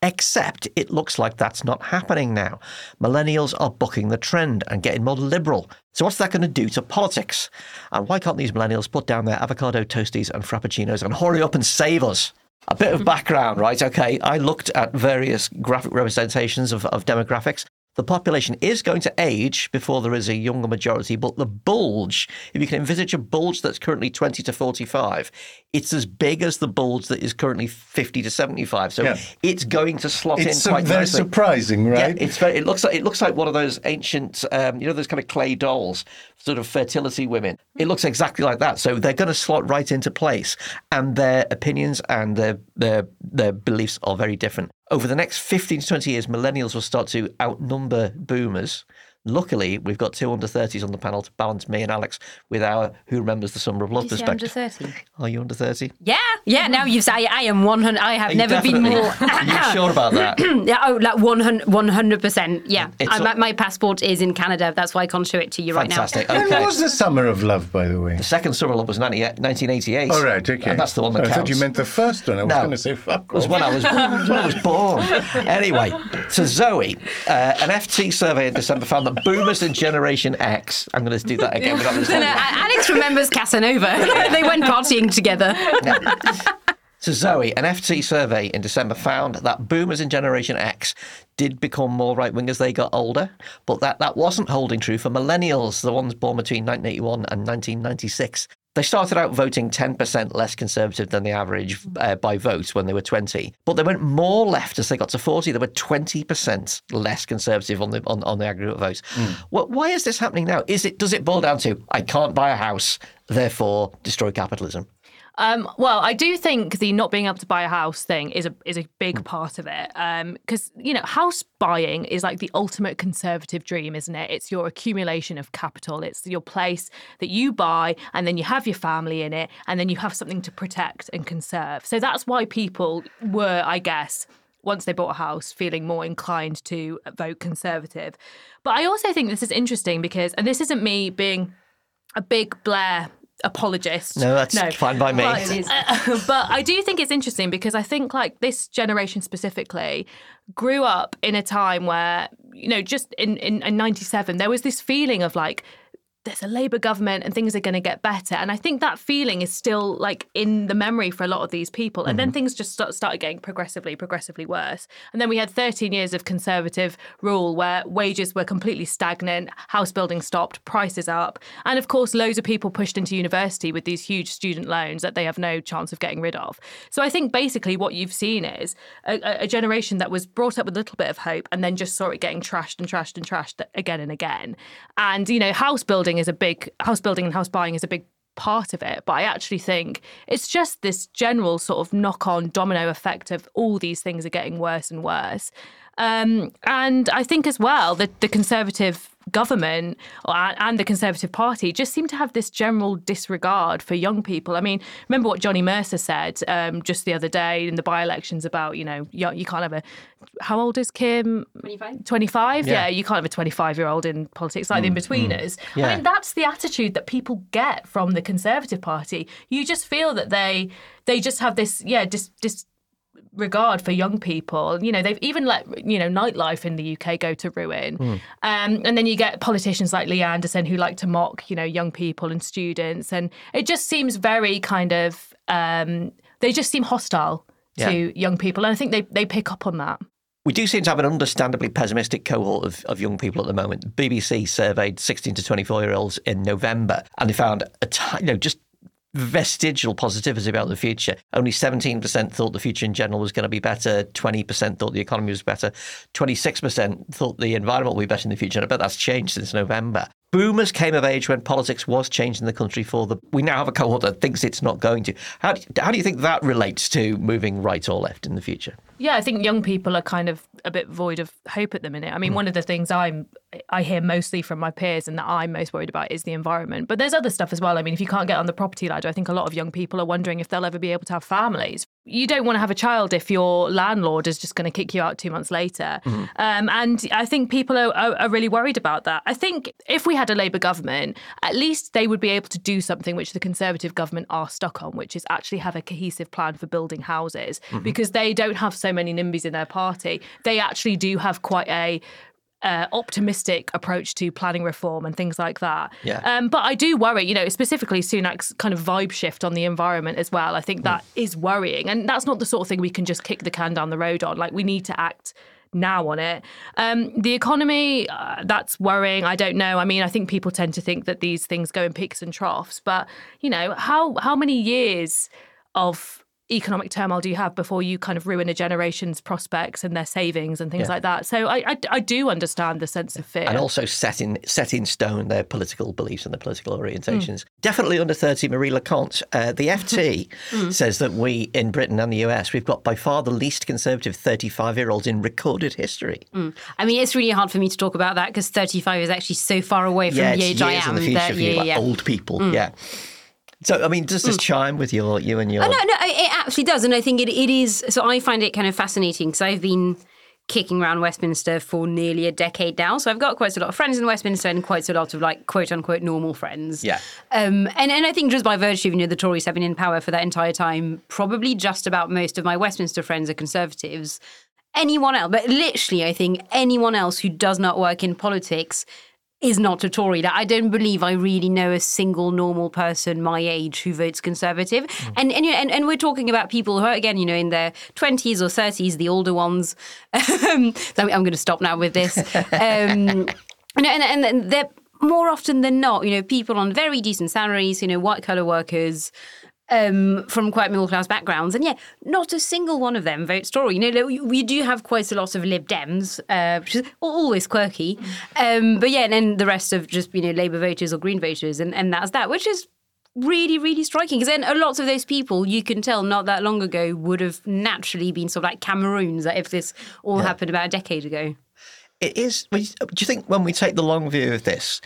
Except it looks like that's not happening now. Millennials are bucking the trend and getting more liberal. So, what's that going to do to politics? And why can't these millennials put down their avocado toasties and frappuccinos and hurry up and save us? A bit of background, right? Okay, I looked at various graphic representations of, of demographics. The population is going to age before there is a younger majority, but the bulge, if you can envisage a bulge that's currently 20 to 45, it's as big as the bulge that is currently 50 to 75. So Yeah. it's going to slot It's in so quite very nicely. surprising, right? Yeah, it's very. It looks like it looks like one of those ancient, um, you know, those kind of clay dolls, sort of fertility women. It looks exactly like that. So they're going to slot right into place, and their opinions and their their their beliefs are very different. Over the next fifteen to twenty years, millennials will start to outnumber boomers. Luckily, we've got two under 30s on the panel to balance me and Alex with our Who Remembers the Summer of Love You say under 30. Are you under 30? Yeah, yeah. Now you've said I, I am one hundred. I have Are you never been definitely- more. Are you sure about that? Yeah, oh, like 100 percent. Yeah, It's I, a- my, my passport is in Canada. That's why I can't show it to you right now. Fantastic. When Okay. was the Summer of Love, by the way? The second Summer of Love was 90, 1988. All right, okay. And that's the one that I counts. thought you meant the first one. I was No. going to say fuck It was off. when I was when I was born. Anyway, to Zoe, uh, an FT survey in December found that boomers and Generation X. I'm going to do that again. without this right now. No, Alex remembers Casanova. they went partying together. So, Zoe, an FT survey in December found that boomers in Generation X did become more right wing as they got older, but that, that wasn't holding true for millennials, the ones born between 1981 and 1996. They started out voting 10% less conservative than the average uh, by vote when they were 20, but they went more left as they got to 40. They were 20% less conservative on the on, on the aggregate vote. Well, why is this happening now? Is it does it boil down to I can't buy a house, therefore destroy capitalism? Um, well, I do think the not being able to buy a house thing is a is a big part of it. Because you know, house buying is like the ultimate conservative dream, isn't it? It's your accumulation of capital. It's your place that you buy, and then you have your family in it, and then you have something to protect and conserve. So that's why people were, I guess. Once they bought a house, feeling more inclined to vote conservative. But I also think this is interesting because, and this isn't me being a big Blair apologist. No, that's fine by me. But, uh, but I do think it's interesting because I think like this generation specifically grew up in a time where you know just in in, in 97 there was this feeling of like there's a Labour government and things are going to get better. And I think that feeling is still like in the memory for a lot of these people. And then mm-hmm. things just start, started getting progressively, progressively worse. And then we had 13 years of conservative rule where wages were completely stagnant, house building stopped, prices up. And of course, loads of people pushed into university with these huge student loans that they have no chance of getting rid of. So I think basically what you've seen is a, a- a generation that was brought up with a little bit of hope and then just saw it getting trashed and trashed and trashed again and again. And, you know, house building is a big, house building and house buying is a big part of it. But I actually think it's just this general sort of knock on domino effect of all these things are getting worse and worse. Um, and I think as well that the Conservative government and the Conservative Party just seem to have this general disregard for young people. I mean, remember what Johnny Mercer said um, just the other day in the by elections about, you know, you, you can't have a. How old is Kim? 25. 25? Yeah. Yeah. you can't have a 25 year old in politics, like the in betweeners. Yeah. I mean, that's the attitude that people get from the Conservative Party. You just feel that they they just have this, yeah, dis, dis, regard for young people. You know, they've even let you know nightlife in the UK go to ruin. Um, and then you get politicians like Lee Anderson who like to mock, you know, young people and students, and it just seems very kind of um, they just seem hostile Yeah. to young people, and I think they they pick up on that. We do seem to have an understandably pessimistic cohort of, of young people at the moment. BBC surveyed 16 to 24 year olds in November, and they found a ti- you know just vestigial positivity about the future. Only 17% thought the future in general was going to be better. 20% thought the economy was better. 26% thought the environment would be better in the future. And I bet that's changed since November. Boomers came of age when politics was changed in the country for the. We now have a cohort that thinks it's not going to. How do, how do you think that relates to moving right or left in the future? Yeah, I think young people are kind of a bit void of hope at the minute. I mean, mm. one of the things I'm I hear mostly from my peers and that I'm most worried about is the environment. But there's other stuff as well. I mean, if you can't get on the property ladder, I think a lot of young people are wondering if they'll ever be able to have families. You don't want to have a child if your landlord is just going to kick you out two months later. Um, and I think people are, are, are really worried about that. I think if we had a Labour government, at least they would be able to do something which the Conservative government are stuck on, which is actually have a cohesive plan for building houses because they don't have so many NIMBYs in their party. They actually do have quite a uh, optimistic approach to planning reform and things like that. Yeah. Um, but I do worry, you know, specifically Sunak's kind of vibe shift on the environment as well. I think that is worrying, and that's not the sort of thing we can just kick the can down the road on. Like we need to act now on it. Um, the economy, uh, that's worrying. I don't know. I mean, I think people tend to think that these things go in peaks and troughs, but you know, how how many years of economic turmoil do you have before you kind of ruin a generation's prospects and their savings and things Yeah. like that? So I, I I do understand the sense of fear. and also set in set in stone their political beliefs and their political orientations. Mm. Definitely under thirty, Marie Le Conte. Uh, the FT mm. says that we in Britain and the US we've got by far the least conservative thirty-five-year-olds in recorded history. Mm. I mean, it's really hard for me to talk about that because 35 is actually so far away from yeah, the it's age I years in am. the future that, for you, yeah, like yeah. old people. Yeah. So I mean, does this chime with your you and your? Oh, no, no, it it actually does. And I think it, it is. So I find it kind of fascinating because I've been kicking around Westminster for nearly a decade now. So I've got quite a lot of friends in Westminster and quite a lot of like quote unquote normal friends. Yeah. Um, and, and I think just by virtue of you know the Tories have been in power for that entire time, probably just about most of my Westminster friends are Conservatives. Anyone else, but literally, I think anyone else who does not work in politics is not a Tory. Like, I don't believe I really know a single normal person my age who votes Conservative. And and, you know, and and we're talking about people who are again, you know, in their twenties or thirties, the older ones. Um, so I'm going to stop now with this. Um, and, and and they're more often than not, you know, people on very decent salaries, you know, white collar workers. Um, from quite middle class backgrounds, and yeah, not a single one of them votes Tory. You know, we, do have quite a lot of Lib Dems, uh, which is always quirky, um, but yeah, and then the rest of just you know Labour voters or Green voters, and, and that's that, which is really really striking because then a lot of those people you can tell not that long ago would have naturally been sort of like Cameroons if this all happened about a decade ago. It is. Do you think when we take the long view of this,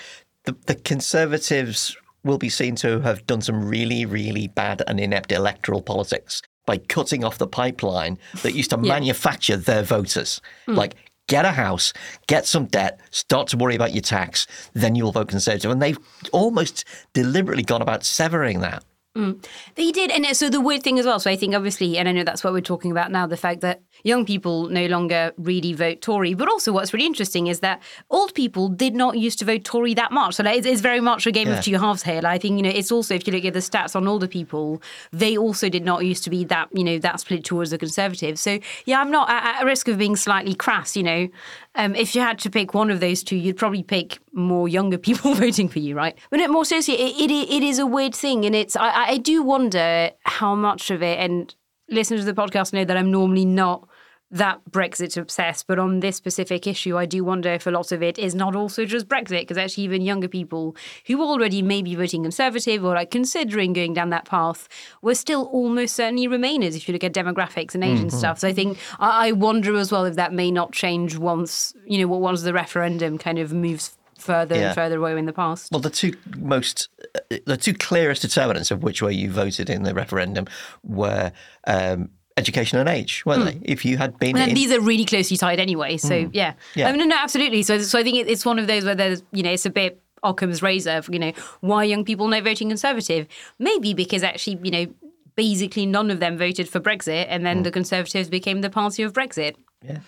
the, the Conservatives will be seen to have done some really, really bad and inept electoral politics by cutting off the pipeline that used to manufacture their voters? Hmm. Like, get a house, get some debt, start to worry about your tax, then you'll vote Conservative. And they've almost deliberately gone about severing that. Hmm. They did, and so the weird thing as well. So I think obviously, and I know that's what we're talking about now, the fact that young people no longer really vote Tory. But also, what's really interesting is that old people did not used to vote Tory that much. So like, it's, it's very much a game Yeah. of two halves here. Like, I think you know, it's also if you look at the stats on older people, they also did not used to be that you know that split towards the Conservatives. So yeah, I'm not at, at risk of being slightly crass. You know, um, if you had to pick one of those two, you'd probably pick more younger people voting for you, right? But no, more seriously, it, it, it is a weird thing, and it's I, I do wonder how much of it. And listeners to the podcast know that I'm normally not that Brexit obsessed, but on this specific issue, I do wonder if a lot of it is not also just Brexit, because actually even younger people who already may be voting Conservative or like considering going down that path were still almost certainly Remainers if you look at demographics and age and stuff. So I think I, I wonder as well if that may not change once you know once the referendum kind of moves further Yeah. and further away in the past. Well, the two most, uh, the two clearest determinants of which way you voted in the referendum were um, education and age, weren't hmm. they? If you had been in, these are really closely tied anyway. So hmm. yeah, Yeah. Oh, I mean, no, absolutely. So so I think it's one of those where there's you know it's a bit Occam's razor. You know, why young people not voting Conservative? Maybe because actually you know basically none of them voted for Brexit, and then hmm. the Conservatives became the party of Brexit. Yeah.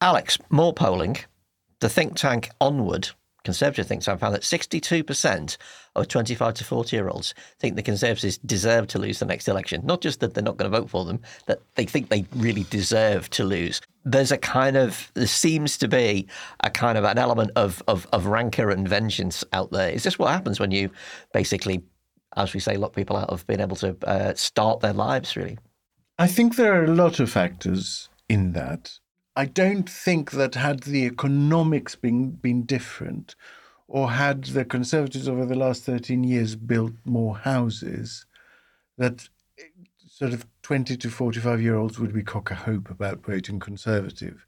Alex, more polling. The think tank Onward, Conservative think tank, found that 62% of 25 to 40 year olds think the Conservatives deserve to lose the next election. Not just that they're not going to vote for them, that they think they really deserve to lose. There's a kind of, there seems to be a kind of an element of, of, of rancor and vengeance out there. Is this what happens when you basically, as we say, lock people out of being able to uh, start their lives, really? I think there are a lot of factors in that. I don't think that had the economics been been different, or had the Conservatives over the last thirteen years built more houses, that eh, sort of twenty to forty five year olds would be cock a hope about voting Conservative,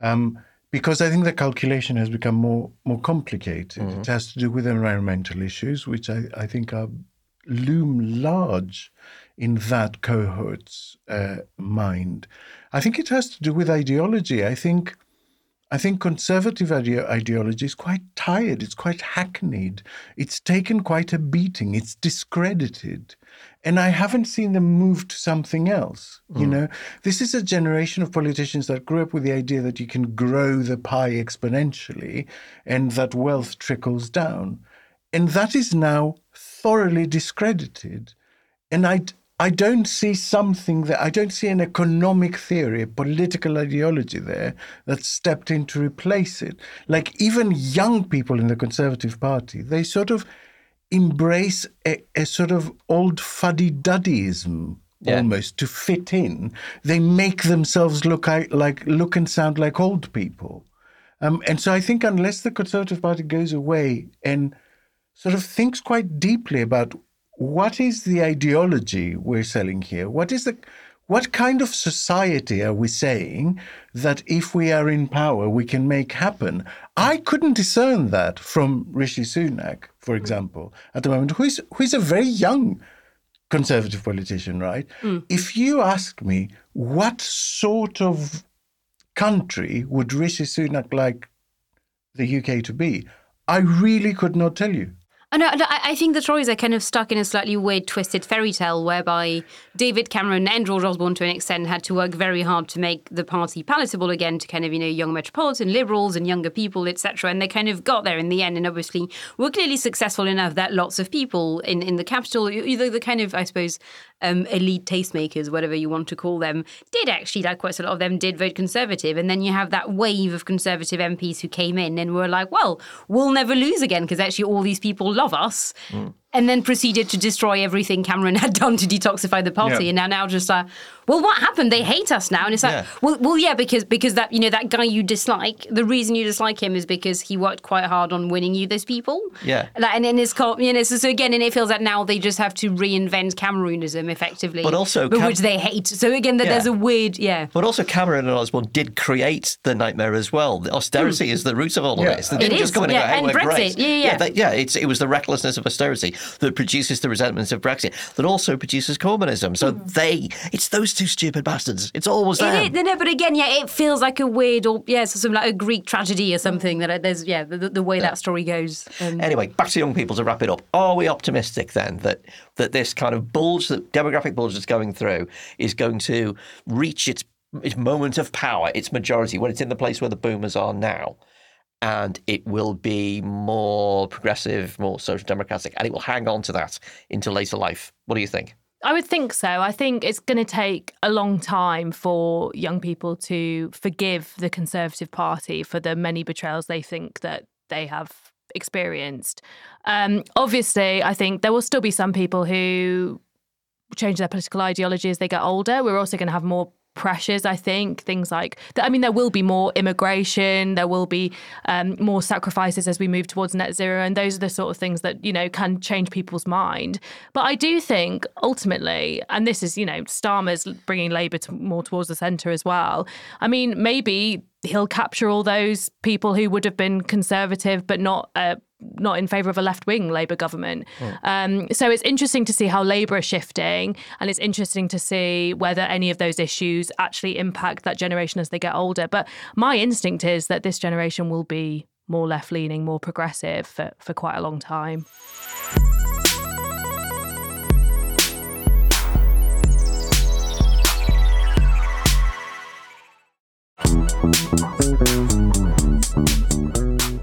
um, because I think the calculation has become more more complicated. It has to do with environmental issues, which I, I think are loom large in that cohort's uh, mind. I think it has to do with ideology. I think I think conservative ide- ideology is quite tired. It's quite hackneyed. It's taken quite a beating. It's discredited. And I haven't seen them move to something else. You know, this is a generation of politicians that grew up with the idea that you can grow the pie exponentially and that wealth trickles down. And that is now thoroughly discredited. And I, I don't see something that I don't see an economic theory, a political ideology there that stepped in to replace it. Like even young people in the Conservative Party, they sort of embrace a, a sort of old fuddy duddyism Yeah. almost to fit in. They make themselves look like, like look and sound like old people. Um, and so I think unless the Conservative Party goes away and sort of thinks quite deeply about what is the ideology we're selling here, what is the what kind of society are we saying that if we are in power we can make happen? I couldn't discern that from Rishi Sunak, for mm. example, at the moment, who is who is a very young conservative politician, right? Mm. If you ask me what sort of country would Rishi Sunak like the UK to be, I really could not tell you. Oh, I know. I I think the Tories are kind of stuck in a slightly weird, twisted fairy tale whereby David Cameron and George Osborne, to an extent, had to work very hard to make the party palatable again to kind of, you know, young metropolitan liberals and younger people, etc. And they kind of got there in the end, and obviously were clearly successful enough that lots of people in, in the capital, either the kind of, I suppose, um, elite tastemakers, whatever you want to call them, did actually, like quite a lot of them, did vote Conservative. And then you have that wave of Conservative MPs who came in and were like, well, we'll never lose again because actually all these people love us. And then proceeded to destroy everything Cameron had done to detoxify the party, Yeah. and now now just like, well, what happened? They hate us now, and it's like, Yeah. well, well, yeah, because because that you know that guy you dislike, the reason you dislike him is because he worked quite hard on winning you those people. Yeah. like, and in his co- you know, so, so again, and it feels like now they just have to reinvent Cameronism effectively, But also but Cam- which they hate. So again, that Yeah. there's a weird, yeah. But also, Cameron and Osborne did create the nightmare as well. The austerity hmm. is the root of all of this. They It didn't is, just come in and yeah, go, "Hey, and we're Brexit, great." yeah, yeah, yeah. they- yeah, it's, it was the recklessness of austerity that produces the resentments of Brexit, that also produces Corbynism. So hmm. they, it's those two stupid bastards. It's always Hmm. It no, but again, yeah, it feels like a weird, or yeah, so some like a Greek tragedy or something. That uh, there's, yeah, the, the way that story goes. Um, Anyway, back to young people to wrap it up. Are we optimistic then that that this kind of bulge, that demographic bulge that's going through, is going to reach its its moment of power, its majority, when it's in the place where the boomers are now, and it will be more progressive, more social democratic, and it will hang on to that into later life? What do you think? I would think so. I think it's going to take a long time for young people to forgive the Conservative Party for the many betrayals they think that they have experienced. Um, obviously, I think there will still be some people who change their political ideology as they get older. We're also going to have more pressures i think things like i mean there will be more immigration there will be um, more sacrifices as we move towards net zero and those are the sort of things that you know can change people's mind. But i do think ultimately and this is you know starmer's bringing labour to, more towards the centre as well i mean maybe he'll capture all those people who would have been conservative but not uh, not in favour of a left wing Labour government. Um, so it's interesting to see how Labour are shifting, and it's interesting to see whether any of those issues actually impact that generation as they get older. But my instinct is that this generation will be more left leaning, more progressive for, for quite a long time.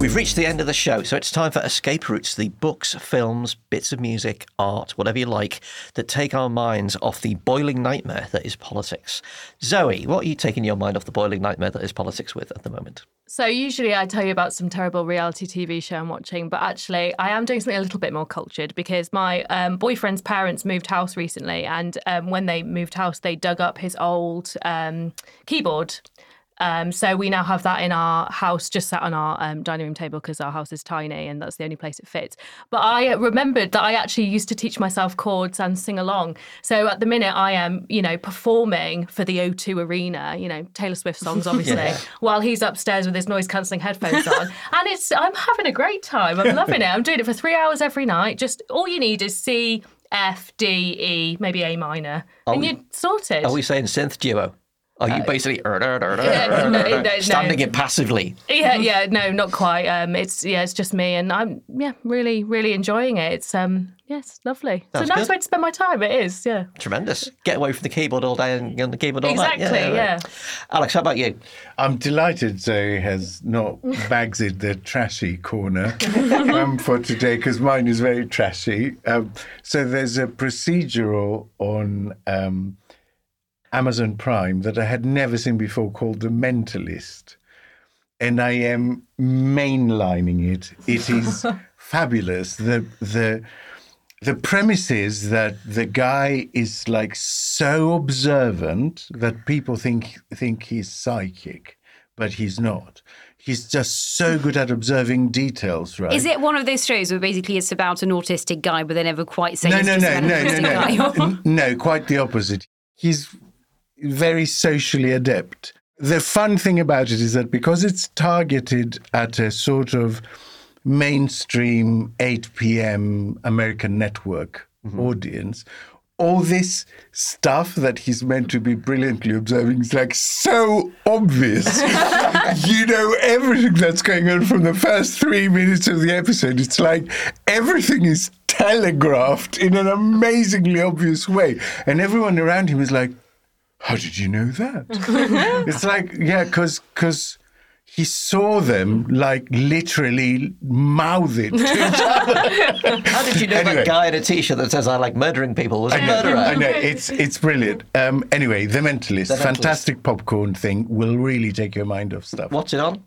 We've reached the end of the show, so it's time for Escape Routes, the books, films, bits of music, art, whatever you like, that take our minds off the boiling nightmare that is politics. Zoe, what are you taking your mind off the boiling nightmare that is politics with at the moment? So usually I tell you about some terrible reality TV show I'm watching, but actually I am doing something a little bit more cultured because my um, boyfriend's parents moved house recently, and um, when they moved house, they dug up his old um, keyboard. Um, so we now have that in our house, just sat on our um, dining room table because our house is tiny and that's the only place it fits. But I remembered that I actually used to teach myself chords and sing along. So at the minute, I am, you know, performing for the O2 Arena, you know, Taylor Swift songs, obviously, while he's upstairs with his noise cancelling headphones on. and it's, I'm having a great time. I'm loving it. I'm doing it for three hours every night. Just all you need is C, F, D, E, maybe A minor, and we- you're sorted. Are we saying synth duo? Are you basically er, er, er, er, Yeah, no, no, standing no. it passively? Yeah, yeah, no, not quite. Um, it's yeah, it's just me, and I'm yeah, really, really enjoying it. It's um, yes, lovely. That's it's a nice good. way to spend my time. It is, yeah. Tremendous. Get away from the keyboard all day and get on the keyboard all Exactly, night. yeah. Alex, how about you? I'm delighted Zoe has not bagged the trashy corner um, for today because mine is very trashy. Um, so there's a procedural on um, Amazon Prime that I had never seen before called The Mentalist. And I am mainlining it. It is fabulous. The the the premise is that the guy is like so observant that people think think he's psychic, but he's not. He's just so good at observing details, right? Is it one of those shows where basically it's about an autistic guy, but they never quite say no, no, no, no, no, no, guy? No. Quite the opposite. He's very socially adept. The fun thing about it is that because it's targeted at a sort of mainstream 8 p.m. American network mm-hmm. audience, all this stuff that he's meant to be brilliantly observing is like so obvious. you know everything that's going on from the first three minutes of the episode. It's like everything is telegraphed in an amazingly obvious way. And everyone around him is like, how did you know that? it's like, yeah, because because he saw them like literally mouth it to each other. How did you know Anyway. that guy in a t-shirt that says "I like murdering people" was a I know, murderer? I know, it's it's brilliant. Um, anyway, The Mentalist, The Mentalist. fantastic popcorn thing, will really take your mind off stuff. What's it on?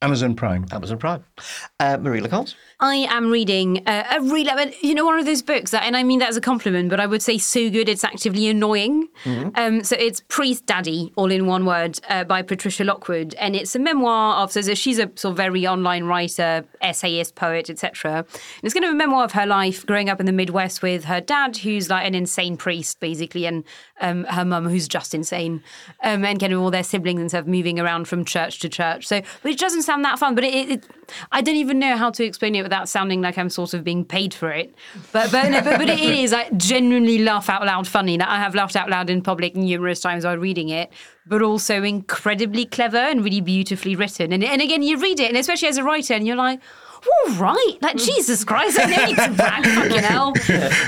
Amazon Prime. Amazon Prime. Uh, Marie Le Conte. I am reading uh, a really, you know, one of those books that, and I mean that as a compliment, but I would say so good it's actively annoying. Um, so it's Priestdaddy, all in one word, uh, by Patricia Lockwood, and it's a memoir of. So she's a sort of very online writer, essayist, poet, etc. And it's kind of a memoir of her life growing up in the Midwest with her dad, who's like an insane priest, basically, and um, her mum, who's just insane, um, and kind of all their siblings and stuff moving around from church to church. So, which doesn't sound that fun, but it, it, I don't even know how to explain it without sounding like I'm sort of being paid for it. But but no, but, but it is. I genuinely laugh out loud funny. Like, I have laughed out loud in public numerous times while reading it, but also incredibly clever and really beautifully written. And and again, you read it, and especially as a writer, and you're like. All right, like Jesus Christ, I need to brag, fucking hell.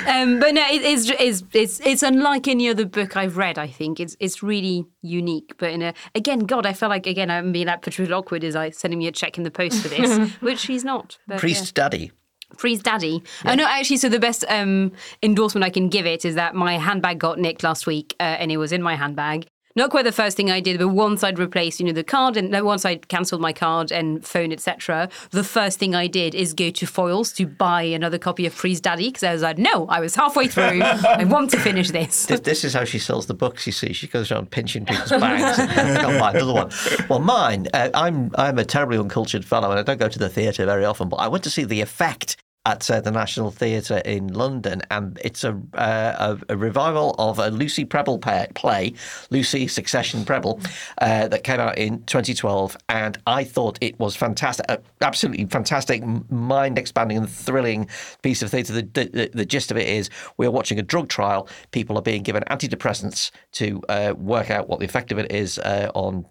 Um, but no, it, it's, it's it's it's unlike any other book I've read. I think it's it's really unique. But in a again, God, I felt like again I'm being like Patricia Lockwood is like sending me a check in the post for this, which she's not. But, Priestdaddy. Freeze Daddy. Oh, no, actually, so the best um, endorsement I can give it is that my handbag got nicked last week uh, and it was in my handbag. Not quite the first thing I did, but once I'd replaced, you know, the card and once I'd cancelled my card and phone, etc., the first thing I did is go to Foyles to buy another copy of Freeze Daddy because I was like, no, I was halfway through. I want to finish this. This, is how she sells the books. You see, she goes around pinching people's bags and can't buy another one. Well, mine, uh, I'm I'm a terribly uncultured fellow, and I don't go to the theatre very often. But I went to see The Effect at uh, the National Theatre in London, and it's a, uh, a a revival of a Lucy Prebble play, Lucy Succession Prebble, uh, that came out in 2012, and I thought it was fantastic, uh, absolutely fantastic, mind expanding and thrilling piece of theatre. The, the, the gist of it is we are watching a drug trial. People are being given antidepressants to uh, work out what the effect of it is uh, on,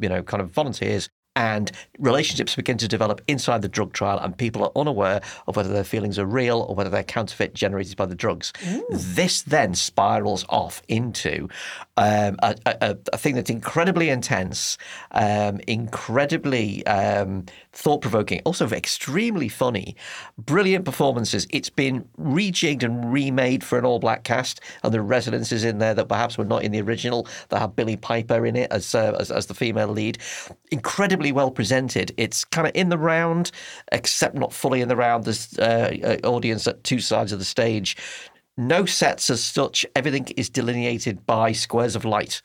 you know, kind of volunteers and relationships begin to develop inside the drug trial, and people are unaware of whether their feelings are real or whether they're counterfeit generated by the drugs. Mm. This then spirals off into um, a, a, a thing that's incredibly intense, um, incredibly um, thought provoking, also extremely funny, brilliant performances. It's been rejigged and remade for an all black cast, and there are residences in there that perhaps were not in the original that have Billie Piper in it as, uh, as, as the female lead. Incredibly well presented. It's kind of in the round, except not fully in the round. There's uh, audience at two sides of the stage. No sets as such. Everything is delineated by squares of light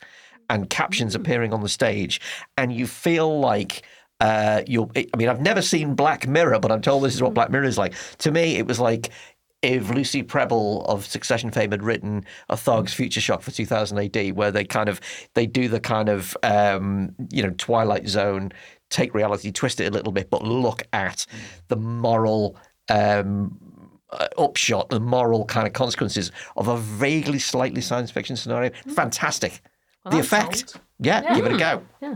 and captions appearing on the stage, and you feel like. Uh, you're, I mean, I've never seen Black Mirror, but I'm told this is what Black Mirror is like. To me, it was like if Lucy Prebble of Succession fame had written a Tharg's Future Shock for 2000 AD, where they kind of they do the kind of um, you know Twilight Zone, take reality, twist it a little bit, but look at the moral. Um, uh, upshot, the moral kind of consequences of a vaguely, slightly science fiction scenario. Fantastic, Well, the effect. sold. Yeah, give it a go. Yeah.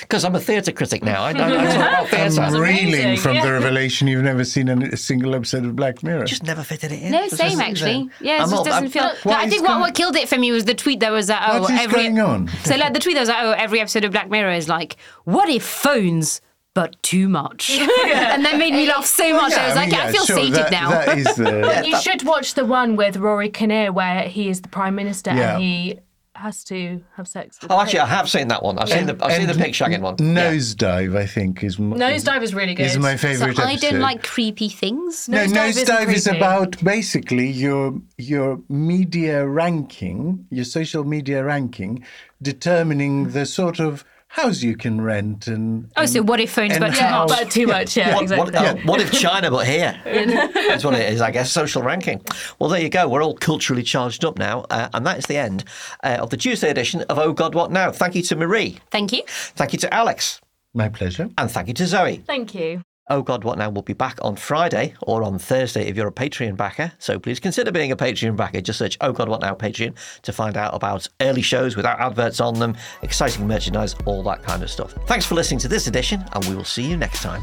Because I'm a theatre critic now. I, I, I talk about theatre. I'm reeling from yeah. the revelation you've never seen a, a single episode of Black Mirror. just never fitted it in. No, Just same doesn't- actually. Yeah, it I'm just old. doesn't I'm- feel. What No, I think what, going- what killed it for me was the tweet that was that oh What is every going on? so like the tweet that was like, oh every episode of Black Mirror is like what if phones but too much and that made me laugh so much I was like mean, I yeah, feel sure, sated that, now. That is the. You should watch the one with Rory Kinnear where he is the prime minister Yeah. and he has to have sex with Oh, actually, I have seen that one. I've seen the I've seen the pig shagging one. Yeah. Nosedive, I think, is m- Nosedive is really good. Is my so favourite I don't like creepy things. No, Nosedive isn't nosedive is about basically your your media ranking, your social media ranking, determining the sort of house you can rent and. Oh, so what if phones but too how- much? but too much, yeah, What, exactly. what, uh, what if China but here? That's what it is, I guess. Social ranking. Well, there you go. We're all culturally charged up now, uh, and that is the end uh, of the Tuesday edition of Oh God, What Now? Thank you to Marie, Thank you. thank you to Alex, My pleasure. and thank you to Zoe. Thank you. Oh God, What Now we will be back on Friday or on Thursday if you're a Patreon backer. So please consider being a Patreon backer. Just search Oh God, What Now Patreon to find out about early shows without adverts on them, exciting merchandise, all that kind of stuff. Thanks for listening to this edition, and we will see you next time.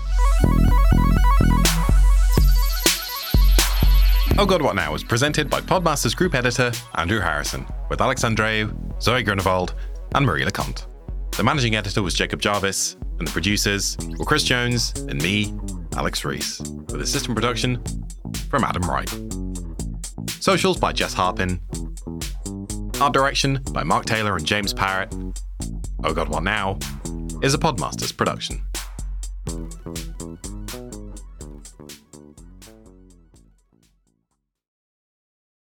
Oh God, What Now was presented by Podmasters Group Editor Andrew Harrison, with Alex Andreou, Zoe Grunewald, and Marie Le Conte. The managing editor was Jacob Jarvis, and the producers were Chris Jones and me, Alex Rees, with assistant production from Adam Wright. Socials by Jess Harpin. Art direction by Mark Taylor and James Parrott. Oh God, What Now is a Podmasters production.